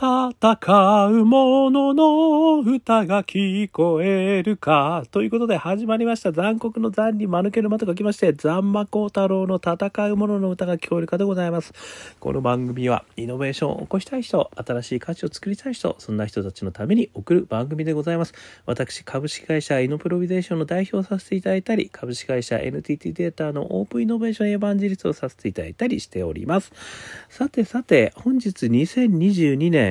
戦う者の歌が聞こえるか。ということで始まりました残酷の残に間抜けの間と書きまして、残魔高太郎の戦う者の歌が聞こえるかでございます。この番組はイノベーションを起こしたい人、新しい価値を作りたい人、そんな人たちのために送る番組でございます。私、株式会社イノプロビゼーションの代表をさせていただいたり、株式会社 NTT データのオープンイノベーションエヴァンジリストをさせていただいたりしております。さてさて、本日2022年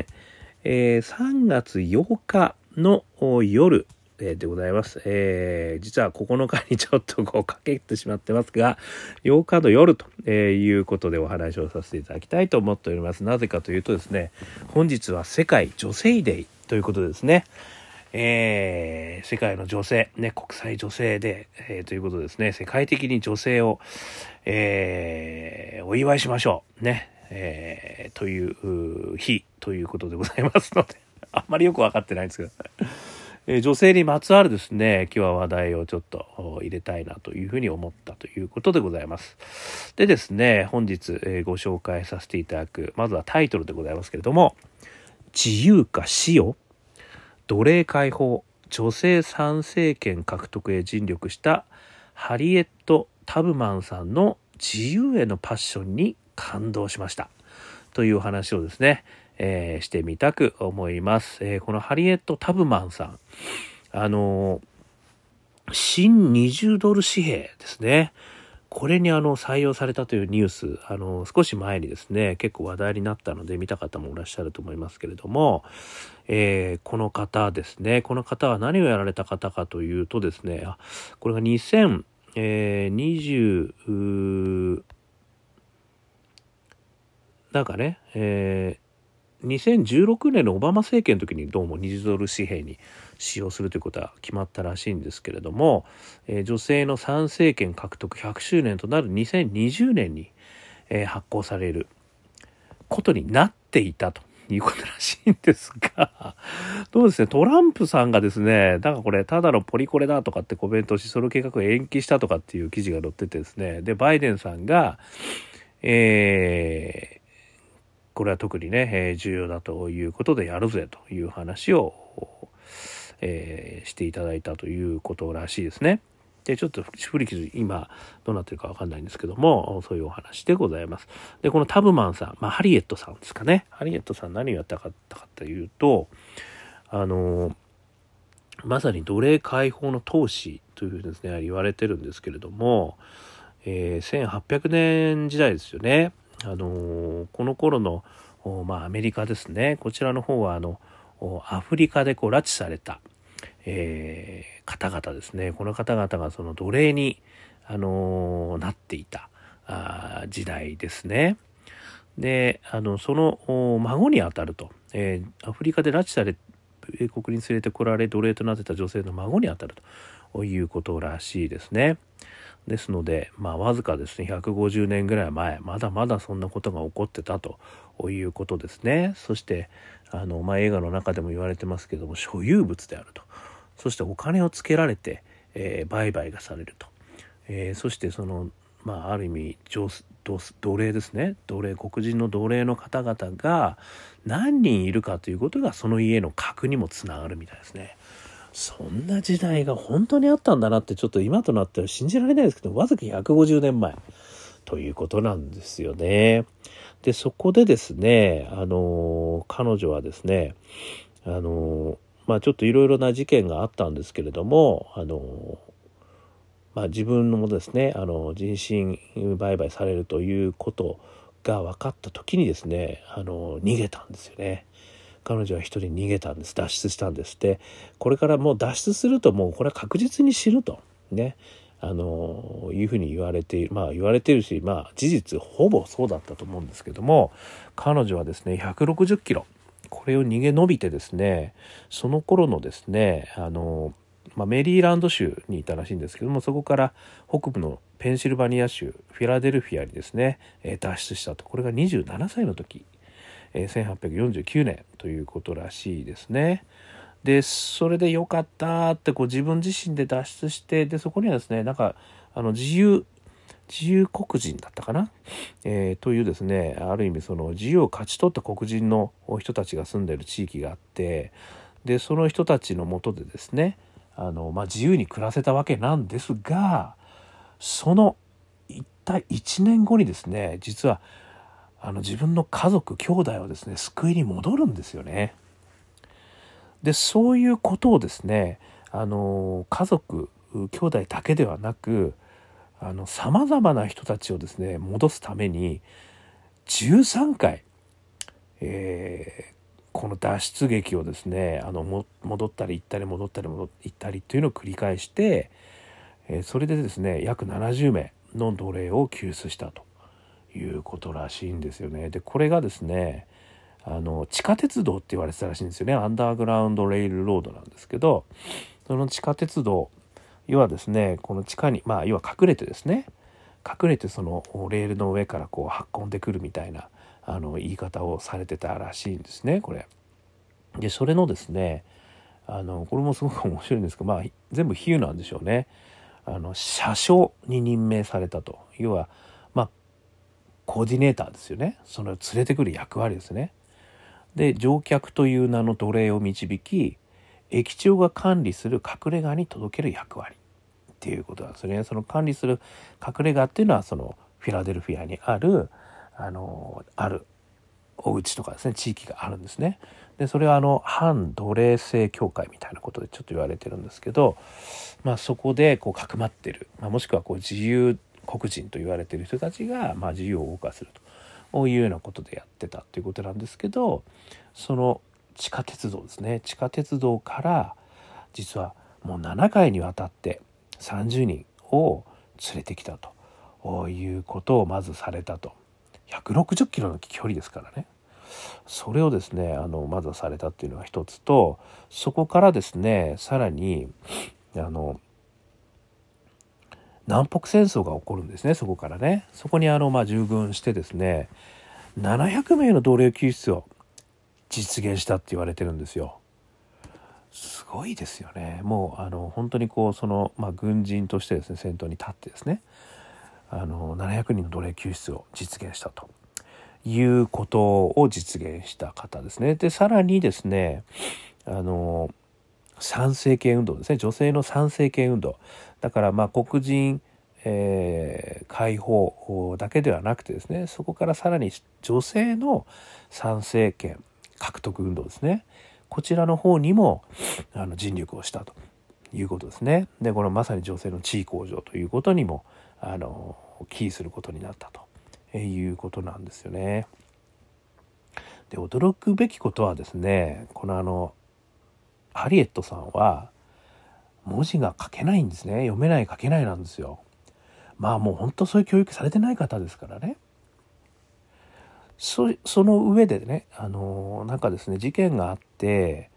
えー、3月8日の夜、えー、でございます。えー、実は9日にちょっとこうかけてしまってますが、8日の夜とえいうことでお話をさせていただきたいと思っております。なぜかというとですね、本日は世界女性デイということですね。えー、世界の女性、ね、国際女性デー、えー、ということですね、世界的に女性を、えー、お祝いしましょう。ね。えー、という日ということでございますので、あんまりよくわかってないんですけど、え、女性にまつわるですね、今日は話題をちょっと入れたいなというふうに思ったということでございます。でですね、本日、え、ご紹介させていただく、まずはタイトルでございますけれども、自由か死よ奴隷解放女性参政権獲得へ尽力したハリエット・タブマンさんの自由へのパッションに感動しました。という話をですね、えー、してみたく思います。えー、このハリエット・タブマンさん、あのー、新20ドル紙幣ですね。これにあの採用されたというニュース、あの少し前にですね、結構話題になったので見た方もいらっしゃると思いますけれども、えー、この方ですね、この方は何をやられた方かというとですね、あこれが2020、えー、なんかね、えー、2016年のオバマ政権の時にどうも20ドル紙幣に使用するということは決まったらしいんですけれども、えー、女性の参政権獲得100周年となる2020年に、えー、発行されることになっていたと。いうことらしいんですが、どうですね、トランプさんがですね、だからこれ、ただのポリコレだとかってコメントし、その計画を延期したとかっていう記事が載っててですね、で、バイデンさんが、えこれは特にね、え、重要だということでやるぜという話を、えー、していただいたということらしいですね。で、ちょっと振り傷今どうなってるかわかんないんですけども、そういうお話でございます。で、このタブマンさん、まあ、ハリエットさんですかね。ハリエットさん何をやったかったかというと、あの、まさに奴隷解放の投資というふうにですね、言われてるんですけれども、えー、1800年時代ですよね。あのこの頃の、まあ、アメリカですね。こちらの方はあのアフリカでこう拉致された、えー、方々ですね。この方々がその奴隷に、あのなっていたあ時代ですね。であのその孫にあたると、えー、アフリカで拉致され英国に連れてこられ奴隷となってた女性の孫にあたると。いうことらしいですね。ですので、まあ、わずかですね、150年ぐらい前、まだまだそんなことが起こってたということですね。そして、あの、まあ、映画の中でも言われてますけども、所有物であると。そしてお金をつけられて、えー、売買がされると。えー、そしてその、まあ、ある意味奴隷ですね奴隷黒人の奴隷の方々が何人いるかということがその家の核にもつながるみたいですね。そんな時代が本当にあったんだなってちょっと今となっては信じられないですけど、わずか150年前ということなんですよね。で、そこでですね、あの、彼女はですね、あの、まあちょっといろいろな事件があったんですけれども、あの、まあ自分もですね、あの、人身売買されるということが分かった時にですね、あの、逃げたんですよね。彼女は一人逃げたんです。脱出したんですって。これからもう脱出するともうこれは確実に死ぬと。ね。あのいうふうに言われている。まあ言われてるしまあ事実ほぼそうだったと思うんですけども彼女はですね160キロ。これを逃げ延びてですねその頃のですねあの、まあ、メリーランド州にいたらしいんですけどもそこから北部のペンシルバニア州フィラデルフィアにですね脱出したと。これが27歳の時え1849年ということらしいですね。でそれでよかったってこう自分自身で脱出してでそこにはですねなんかあの自由自由黒人だったかな、えー、というですねある意味その自由を勝ち取った黒人の人たちが住んでる地域があってでその人たちのもとでですねあの、まあ、自由に暮らせたわけなんですがその一体1年後にですね実はあの自分の家族兄弟をですね救いに戻るんですよね。でそういうことをですねあの家族兄弟だけではなくさまざまな人たちをですね戻すために13回、えー、この脱出劇をですねあの戻ったり行ったり戻ったり戻行ったりっていうのを繰り返して、えー、それでですね約70名の奴隷を救出したということらしいんですよね。でこれがですねあの地下鉄道って言われてたらしいんですよねアンダーグラウンドレイルロードなんですけどその地下鉄道要はですねこの地下にまあ要は隠れてですね隠れてそのレールの上からこう運んでくるみたいなあの言い方をされてたらしいんですねこれ。でそれのですねあのこれもすごく面白いんですけどまあ全部比喩なんでしょうね。あの車掌に任命されたと要はコーディネーターですよねその連れてくる役割ですね。で乗客という名の奴隷を導き駅長が管理する隠れ家に届ける役割っていうことなんですね。その管理する隠れ家っていうのはそのフィラデルフィアにあるあのあるお家とかですね地域があるんですね。でそれはあの反奴隷制協会みたいなことでちょっと言われてるんですけど、まあ、そこでこうかくまってる、まあ、もしくはこう自由黒人と言われてる人たちが、まあ、自由を謳歌すると。いうようなことでやってたということなんですけどその地下鉄道ですね。地下鉄道から実はもう7回にわたって30人を連れてきたと。いうことをまずされたと。160キロの距離ですからね。それをですねあのまずされたっていうのが一つとそこからですねさらにあの南北戦争が起こるんですねそこからねそこにあの、まあ、従軍してですね700名の奴隷救出を実現したって言われてるんですよ。すごいですよね。もうあの本当にこうその、まあ、軍人としてですね先頭に立ってですねあの700人の奴隷救出を実現したということを実現した方ですね。でさらにですねあの参政権運動ですね。女性の参政権運動。だからまあ黒人えー、解放だけではなくてですねそこからさらに女性の参政権獲得運動ですね。こちらの方にもあの尽力をしたということですね。でこのまさに女性の地位向上ということにもあのキーすることになったと。いうことなんですよね。で驚くべきことはですねこのあのハリエットさんは文字が書けないんですね読めない書けないなんですよ。まあもう本当そういう教育されてない方ですからね。その上でねあのなんかですね事件があって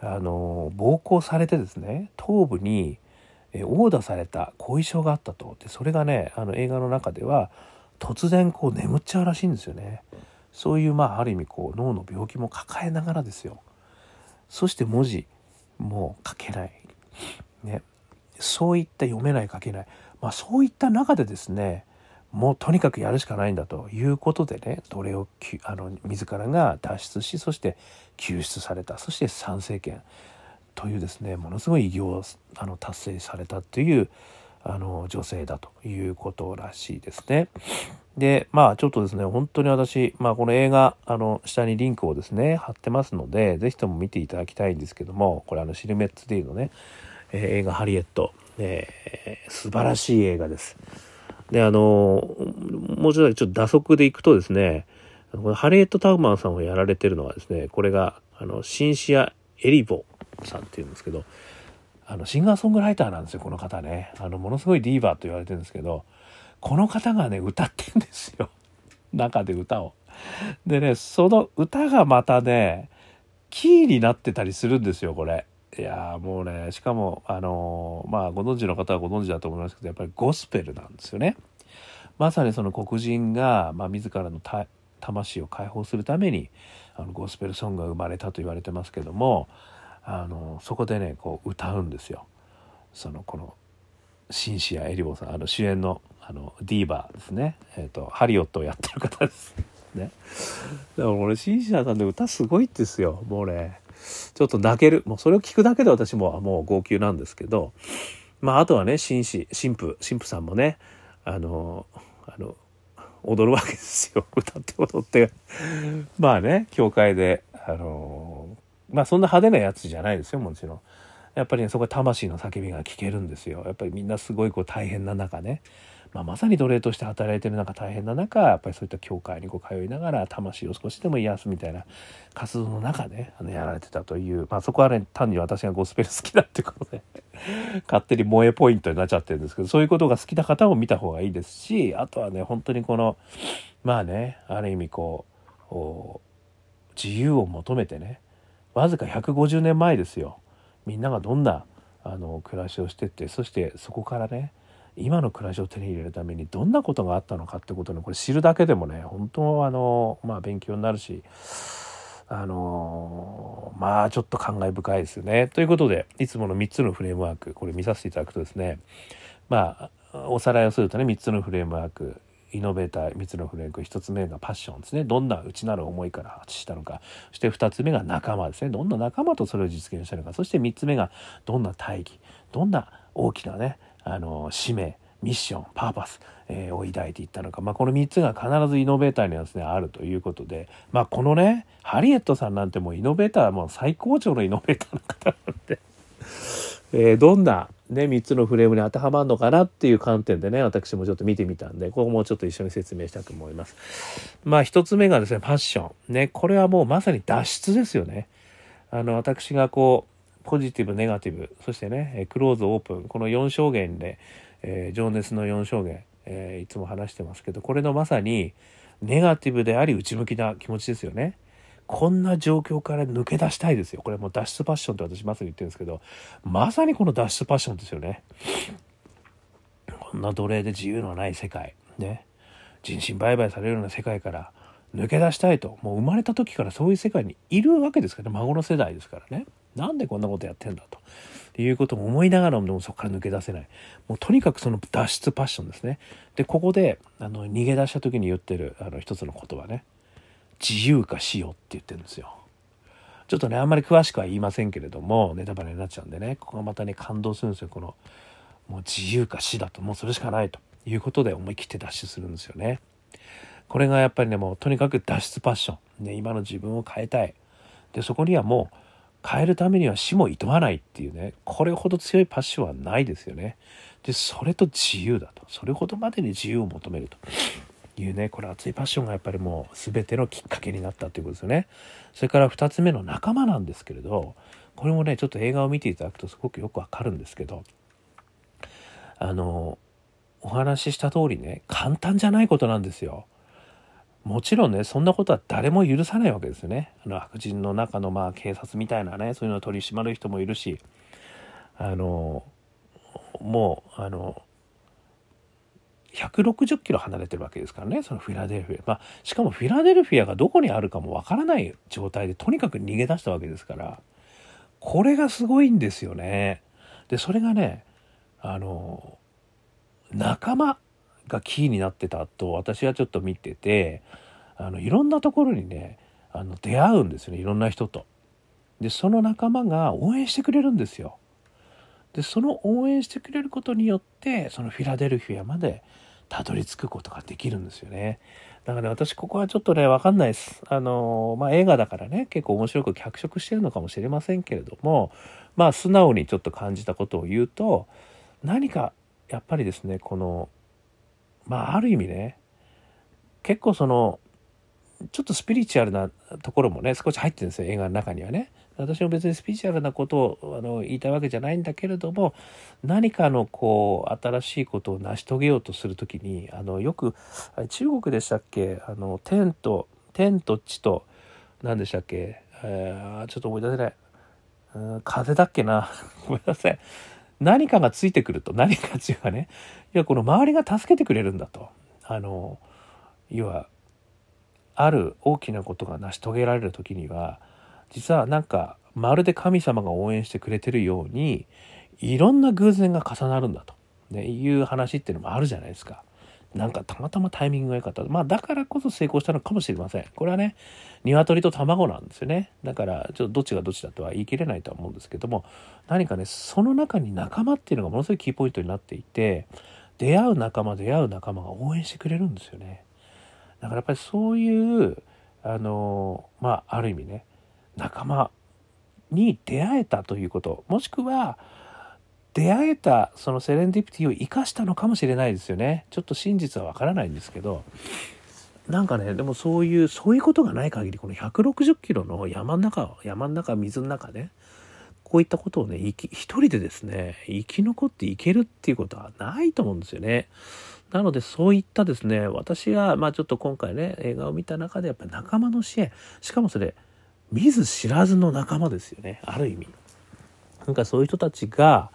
あの暴行されてですね頭部に殴打された後遺症があったとでそれがねあの映画の中では突然こう眠っちゃうらしいんですよねそういうまあある意味こう脳の病気も抱えながらですよそして文字も書けない。ね。そういった読めない書けない。まあそういった中でですねもうとにかくやるしかないんだということでね奴隷をあの自らが脱出しそして救出されたそして参政権というですねものすごい偉業をあの達成されたというあの女性だということらしいですね。でまあちょっとですね本当に私、まあ、この映画あの下にリンクをですね貼ってますので是非とも見ていただきたいんですけどもこれあのシルメッツ・ディのね、えー、映画「ハリエット」えー、素晴らしい映画です。で、あの、もうちょっとちょっと打足でいくとですね、このハリエット・タウマンさんをやられてるのはですね、これが、あの、シンシア・エリボさんっていうんですけど、あの、シンガーソングライターなんですよ、この方ね。あの、ものすごいディーバーと言われてるんですけど、この方がね、歌ってんですよ。中で歌を。でね、その歌がまたね、キーになってたりするんですよ、これ。いやもうねしかもあのまあご存知の方はご存知だと思いますけどやっぱりゴスペルなんですよね。まさにその黒人が、まあ、自らの魂を解放するためにあのゴスペルソングが生まれたと言われてますけどもあのそこでねこう歌うんですよ。そのこのシンシア・エリボさんあの主演のあのディーバーですね、えーと、ハリオットをやってる方です。ね。だから俺シンシアさんで歌すごいですよもうね。ちょっと泣ける。もうそれを聞くだけで私ももう号泣なんですけど。まああとはね紳士神父神父さんもねあのあの踊るわけですよ。歌って踊って。まあね教会であのまあそんな派手なやつじゃないですよもちろん。やっぱりねそこで魂の叫びが聞けるんですよ。やっぱりみんなすごいこう大変な中ね。まあ、まさに奴隷として働いてる中大変な中やっぱりそういった教会にこう通いながら魂を少しでも癒すみたいな活動の中であのやられてたという、まあ、そこはね単に私がゴスペル好きだってことで勝手に萌えポイントになっちゃってるんですけどそういうことが好きな方も見た方がいいですしあとはね本当にこのまあねある意味こう自由を求めてねわずか150年前ですよみんながどんなあの暮らしをしてってそしてそこからね今の暮らしを手に入れるためにどんなことがあったのかってことにこれ知るだけでもね本当あのまあ勉強になるしあのまあちょっと感慨深いですよね。ということでいつもの3つのフレームワークこれ見させていただくとですねまあおさらいをするとね3つのフレームワークイノベーター3つのフレーク1つ目がパッションですね。どんな内なる思いから発したのか。そして2つ目が仲間ですね。どんな仲間とそれを実現したのか。そして3つ目がどんな大義どんな大きなねあの使命ミッションパーパス、えー、を抱いていったのか、まあ、この3つが必ずイノベーターにはですねあるということで、まあ、このねハリエットさんなんてもうイノベーターもう最高潮のイノベーターの方なんで、えー、どんな、ね、3つのフレームに当てはまるのかなっていう観点でね私もちょっと見てみたんでここもちょっと一緒に説明したいと思います。まあ1つ目がですねパッション、ね、これはもうまさに脱出ですよね。あの私がこうポジティブネガティブそしてねクローズオープンこの4証言で、えー、情熱の4証言、えー、いつも話してますけどこれのまさにネガティブであり内向きな気持ちですよね。こんな状況から抜け出したいですよ。これもう脱出パッションって私まさに言ってるんですけど、まさにこの脱出パッションですよね。こんな奴隷で自由のない世界、ね。人身売買されるような世界から抜け出したいと。もう生まれた時からそういう世界にいるわけですからね。孫の世代ですからね。なんでこんなことやってんだと。いうことも思いながらもそこから抜け出せない。もうとにかくその脱出パッションですね。で、ここで、あの、逃げ出した時に言ってる、あの、一つの言葉ね。自由か死ようって言ってるんですよ。ちょっとね、あんまり詳しくは言いませんけれども、ネタバレになっちゃうんでね、ここがまたね、感動するんですよ。この、もう自由か死だと、もうそれしかないということで思い切って脱出するんですよね。これがやっぱりね、もうとにかく脱出パッション。ね、今の自分を変えたい。で、そこにはもう、変えるためには死も厭わないっていうねこれほど強いパッションはないですよねでそれと自由だとそれほどまでに自由を求めるというねこれ熱いパッションがやっぱりもう全てのきっかけになったということですよね。それから2つ目の仲間なんですけれどこれもねちょっと映画を見ていただくとすごくよくわかるんですけどあのお話しした通りね簡単じゃないことなんですよ。もちろんねそんなことは誰も許さないわけですよね。あの白人の中のまあ警察みたいなねそういうのを取り締まる人もいるしあのもうあの160キロ離れてるわけですからねそのフィラデルフィア、まあ、しかもフィラデルフィアがどこにあるかもわからない状態でとにかく逃げ出したわけですからこれがすごいんですよねでそれがねあの仲間がキーになってたと私はちょっと見ててあのいろんなところにねあの出会うんですよねいろんな人と。でその仲間が応援してくれるんですよ。でその応援してくれることによってそのフィラデルフィアまでたどり着くことができるんですよね。だから、ね、私ここはちょっとね分かんないです。あのまあ映画だからね結構面白く脚色してるのかもしれませんけれどもまあ素直にちょっと感じたことを言うと何かやっぱりですねこのまあある意味ね結構そのちょっとスピリチュアルなところもね少し入ってるんですよ映画の中にはね。私も別にスピリチュアルなことをあの言いたいわけじゃないんだけれども何かのこう新しいことを成し遂げようとする時にあのよく中国でしたっけ？あの天と天と地と何でしたっけ、えー、ちょっと思い出せない、うん、風だっけな？ごめんなさい。何かがついてくると何かっていうかね。いやこの周りが助けてくれるんだと。あの要はある大きなことが成し遂げられる時には実はなんかまるで神様が応援してくれてるようにいろんな偶然が重なるんだと。ね、いう話っていうのもあるじゃないですか。なんかたまたまタイミングが良かった。まあだからこそ成功したのかもしれません。これはね、鶏と卵なんですよね。だからちょっとどっちがどっちだとは言い切れないとは思うんですけども、何かね、その中に仲間っていうのがものすごいキーポイントになっていて、出会う仲間、出会う仲間が応援してくれるんですよね。だからやっぱりそういう、あの、まあある意味ね、仲間に出会えたということ、もしくは、出会えたそのセレンディピティを生かしたのかもしれないですよねちょっと真実はわからないんですけどなんかねでもそういうそういうことがない限りこの160キロの山の中山の中水の中ねこういったことをね一人でですね生き残っていけるっていうことはないと思うんですよね。なのでそういったですね私がまあちょっと今回ね映画を見た中でやっぱり仲間の支援しかもそれ見ず知らずの仲間ですよね。ある意味。なんかそういう人たちが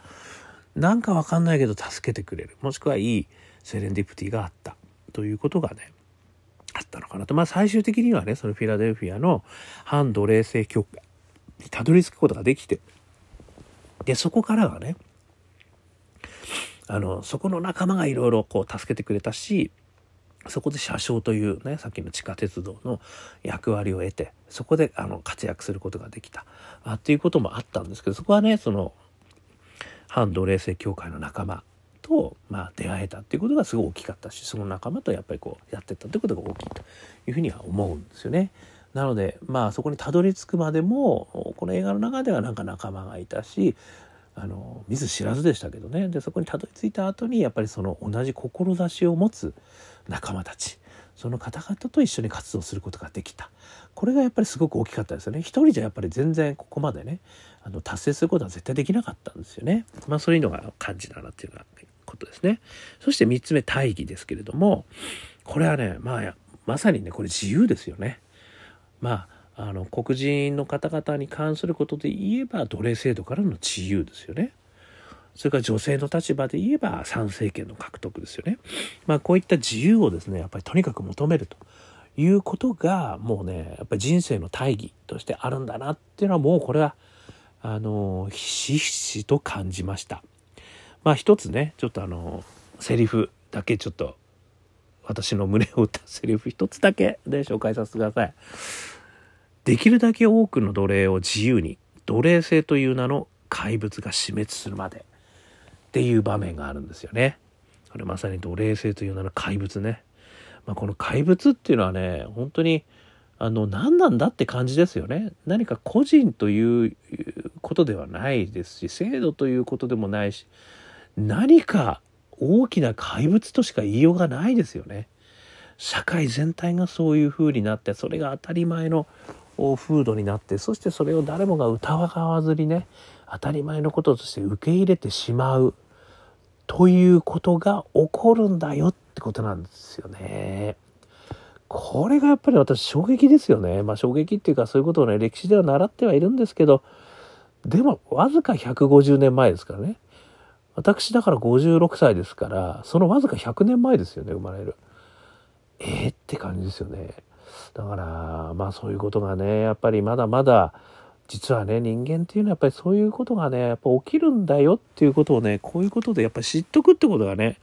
なんかわかんないけど助けてくれる。もしくはいいセレンディプティがあった。ということがねあったのかなと。まあ最終的にはねそのフィラデルフィアの反奴隷制協会にたどり着くことができて。でそこからはねあのそこの仲間がいろいろこう助けてくれたしそこで車掌というねさっきの地下鉄道の役割を得てそこであの活躍することができたあっていうこともあったんですけどそこはねその反奴隷制協会の仲間と、まあ、出会えたっていうことがすごい大きかったしその仲間とやっぱりこうやってったってことが大きいというふうには思うんですよね。なのでまあそこにたどり着くまでもこの映画の中ではなんか仲間がいたしあの見ず知らずでしたけどねでそこにたどり着いた後にやっぱりその同じ志を持つ仲間たち。その方々と一緒に活動することができた。これがやっぱりすごく大きかったですよね。一人じゃやっぱり全然ここまでねあの達成することは絶対できなかったんですよね。まあそういうのが感じだなっていうことですね。そして3つ目大義ですけれどもこれはねまあまさにねこれ自由ですよね。まああの黒人の方々に関することで言えば奴隷制度からの自由ですよね。それから女性の立場で言えば参政権の獲得ですよね。まあこういった自由をですね、やっぱりとにかく求めるということがもうね、やっぱり人生の大義としてあるんだなっていうのはもうこれは、あの、ひしひしと感じました。まあ一つね、ちょっとあの、セリフだけちょっと私の胸を打ったセリフ一つだけで紹介させてください。できるだけ多くの奴隷を自由に奴隷制という名の怪物が死滅するまでっていう場面があるんですよね。これまさに奴隷制という名の怪物ね。まあ、この怪物っていうのはね、本当にあの何なんだって感じですよね。何か個人ということではないですし、制度ということでもないし、何か大きな怪物としか言いようがないですよね。社会全体がそういう風になって、それが当たり前の風土になって、そしてそれを誰もが疑わずにね、当たり前のこととして受け入れてしまう。ということが起こるんだよってことなんですよね。これがやっぱり私衝撃ですよね。まあ衝撃っていうかそういうことをね、歴史では習ってはいるんですけど、でもわずか150年前ですからね。私だから56歳ですから、そのわずか100年前ですよね、生まれる。えー、って感じですよね。だから、まあそういうことがね、やっぱりまだまだ、実はね人間っていうのはやっぱりそういうことがねやっぱ起きるんだよっていうことをねこういうことでやっぱ知っとくってことがね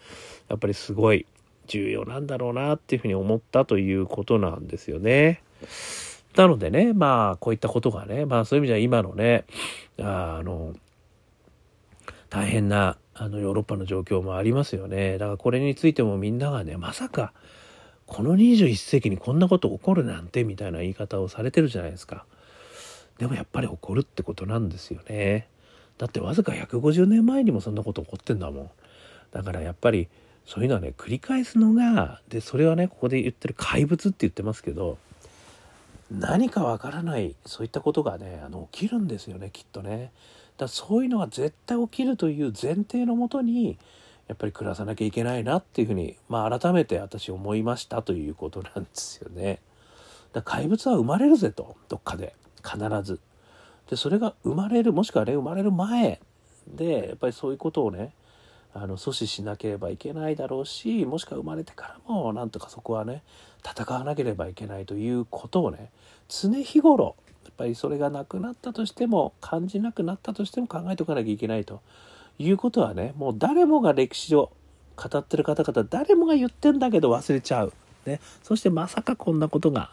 やっぱりすごい重要なんだろうなっていうふうに思ったということなんですよね。なのでねまあこういったことがねまあそういう意味では今のねあの大変なあのヨーロッパの状況もありますよね。だからこれについてもみんながねまさかこの21世紀にこんなこと起こるなんてみたいな言い方をされてるじゃないですか。でもやっぱり起こるってことなんですよね。だってわずか150年前にもそんなこと起こってんだもん。だからやっぱりそういうのはね繰り返すのがでそれはねここで言ってる怪物って言ってますけど何かわからないそういったことがねあの起きるんですよねきっとね。だそういうのが絶対起きるという前提のもとにやっぱり暮らさなきゃいけないなっていうふうに、まあ、改めて私思いましたということなんですよね。だ怪物は生まれるぜとどっかで。必ず。でそれが生まれるもしくはね生まれる前でやっぱりそういうことをねあの阻止しなければいけないだろうしもしくは生まれてからもなんとかそこはね戦わなければいけないということをね常日頃やっぱりそれがなくなったとしても感じなくなったとしても考えておかなきゃいけないということはね、もう誰もが歴史を語ってる方々、誰もが言ってんだけど忘れちゃう。ね。そしてまさかこんなことが、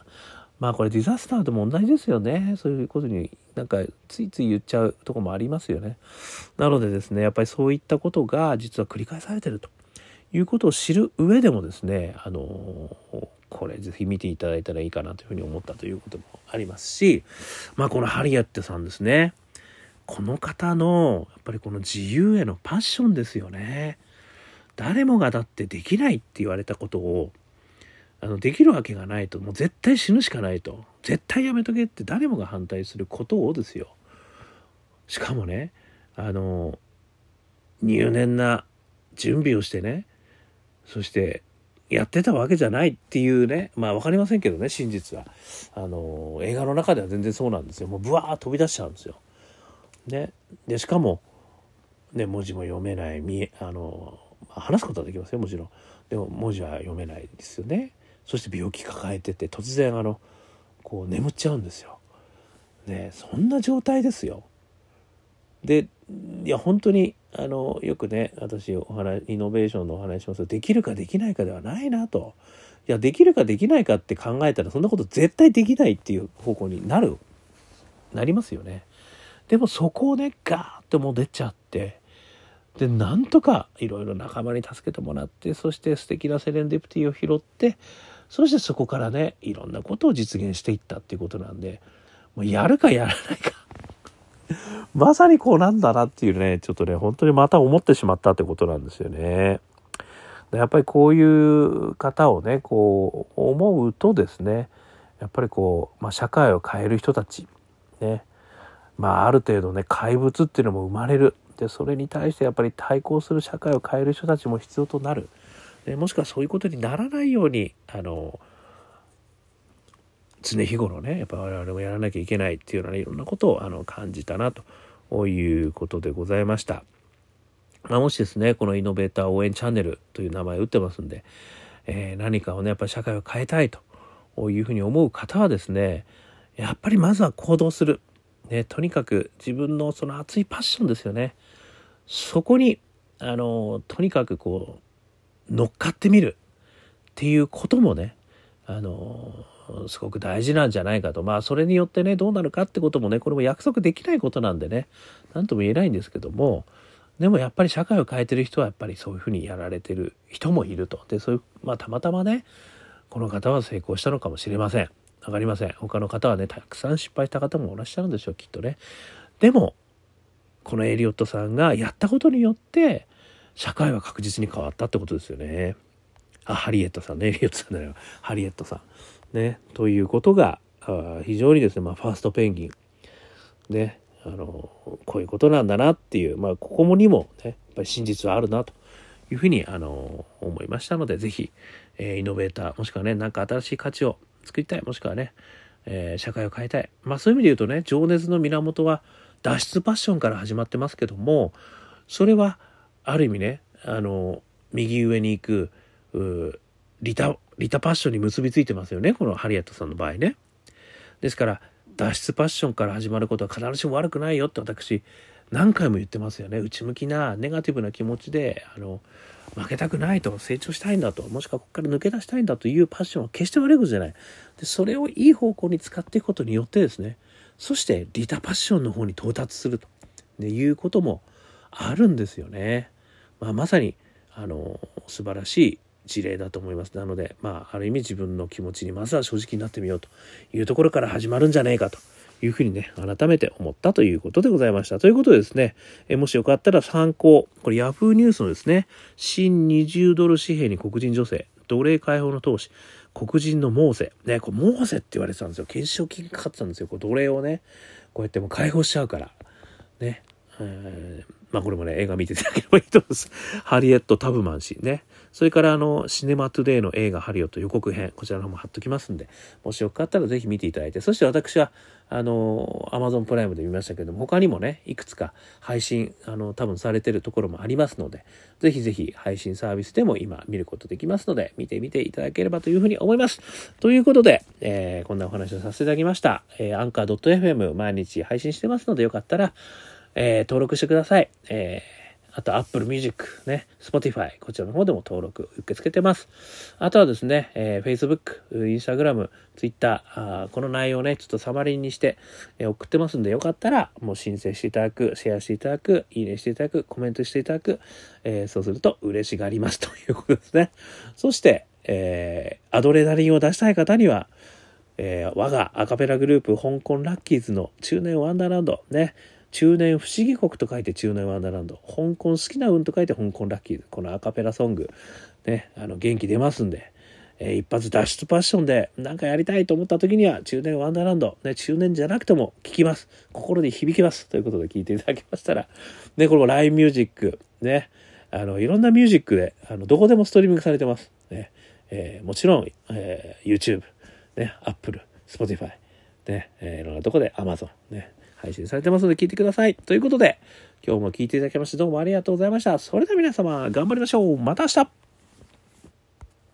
まあこれディザスターと問題ですよね。そういうことになんかついつい言っちゃうとこもありますよね。なのでですね、やっぱりそういったことが実は繰り返されてるということを知る上でもですね、あのこれぜひ見ていただいたらいいかなというふうに思ったということもありますし、まあこのハリエットさんですね。この方のやっぱりこの自由へのパッションですよね。誰もがだってできないって言われたことをあのできるわけがないと。もう絶対死ぬしかないと。絶対やめとけって誰もが反対することをですよ。しかもねあの入念な準備をしてねそしてやってたわけじゃないっていうねまあ分かりませんけどね真実は。あの映画の中では全然そうなんですよ。もうブワー飛び出しちゃうんですよ。ね、でしかも、ね、文字も読めない。見えあの話すことはできますよもちろん。でも文字は読めないですよね。そして病気抱えてて突然あのこう眠っちゃうんですよ。ねそんな状態ですよ。でいや本当にあのよくね私お話イノベーションのお話しますできるかできないかではないなと。いやできるかできないかって考えたらそんなこと絶対できないっていう方向になるなりますよね。でもそこをねガーッともう出ちゃってでなんとかいろいろ仲間に助けてもらってそして素敵なセレンディプティを拾ってそしてそこからねいろんなことを実現していったっていうことなんでもうやるかやらないか。まさにこうなんだなっていうねちょっとね本当にまた思ってしまったってことなんですよね。やっぱりこういう方をねこう思うとですねやっぱりこう、まあ、社会を変える人たちねまあある程度ね怪物っていうのも生まれる。でそれに対してやっぱり対抗する社会を変える人たちも必要となる。でもしくはそういうことにならないようにあの常日頃ねやっぱ我々もやらなきゃいけないっていうような、ね、いろんなことをあの感じたなということでございました。まあ、もしですねこのイノベーター応援チャンネルという名前を打ってますんで、えー、何かをねやっぱり社会を変えたいというふうに思う方はですねやっぱりまずは行動する、ね、とにかく自分のその熱いパッションですよねそこにあのとにかくこう乗っかってみる。っていうこともねあのすごく大事なんじゃないかと。まあそれによってねどうなるかってこともねこれも約束できないことなんでね何とも言えないんですけどもでもやっぱり社会を変えてる人はやっぱりそういうふうにやられてる人もいると。でそういうまあたまたまねこの方は成功したのかもしれません。分かりません。他の方はねたくさん失敗した方もいらっしゃるんでしょうきっとね。でもこのエリオットさんがやったことによって社会は確実に変わったってことですよね。あ、ハリエットさんね、エリオットさんだよ。ハリエットさん。ね、ということが、非常にですね、まあ、ファーストペンギン。ね、あの、こういうことなんだなっていう、まあ、ここもにもね、やっぱり真実はあるなというふうに、あの、思いましたので、是非えー、イノベーター、もしくはね、なんか新しい価値を作りたい、もしくはね、えー、社会を変えたい。まあ、そういう意味で言うとね、情熱の源は脱出パッションから始まってますけども、それは、ある意味ねあの右上に行くリタリタパッションに結びついてますよねこのハリエットさんの場合ね。ですから脱出パッションから始まることは必ずしも悪くないよって私何回も言ってますよね内向きなネガティブな気持ちであの負けたくないと成長したいんだともしくはここから抜け出したいんだというパッションは決して悪いことじゃないでそれをいい方向に使っていくことによってですねそしてリタパッションの方に到達するということもあるんですよね。まあ、まさにあの素晴らしい事例だと思います。なので、まあ、ある意味自分の気持ちにまずは正直になってみようというところから始まるんじゃないかというふうにね、改めて思ったということでございました。ということでですね、えもしよかったら参考、これ Yahoo ニュースのですね、新20ドル紙幣に黒人女性、奴隷解放の闘士、黒人のモーセ。ね、これモーセって言われてたんですよ。懸賞金かかってたんですよ。こう奴隷をね、こうやっても解放しちゃうから。えまあこれもね、映画見ていただければいいと思います。ハリエット・タブマン氏ね。それからあの、シネマトゥデイの映画ハリオット予告編、こちらの方も貼っときますんで、もしよかったらぜひ見ていただいて、そして私は、あの、アマゾンプライムで見ましたけども、他にもね、いくつか配信、あの、多分されてるところもありますので、ぜひぜひ配信サービスでも今見ることできますので、見てみていただければというふうに思います。ということで、えー、こんなお話をさせていただきました。えー、アンカー .fm 毎日配信してますので、よかったら、えー、登録してください。えーあと Apple Music、ね、Spotify、こちらの方でも登録受け付けてます。あとはですね、えー、Facebook、Instagram、Twitter、あこの内容ね、ちょっとサマリーにして、え、送ってますんで、よかったら、もう申請していただく、シェアしていただく、いいねしていただく、コメントしていただく、えー、そうすると嬉しがりますということですね。そして、えー、アドレナリンを出したい方には、えー、我がアカペラグループ、香港ラッキーズの中年ワンダーランド、ね、中年不思議国と書いて中年ワンダーランド香港好きな運と書いて香港ラッキー。このアカペラソング。ねあの元気出ますんで、えー、一発脱出パッションで何かやりたいと思った時には中年ワンダーランド、ね、中年じゃなくても聴きます。心に響きます。ということで聞いていただけましたら。ねこれも LINE ミュージックねあのいろんなミュージックであのどこでもストリーミングされてます。ね、えー、もちろん、えー、YouTube ね Apple Spotify ね、えー、いろんなとこで Amazon ね。配信されてますので聞いてください。ということで、今日も聞いていただきましてどうもありがとうございました。それでは皆様、頑張りましょう。また明日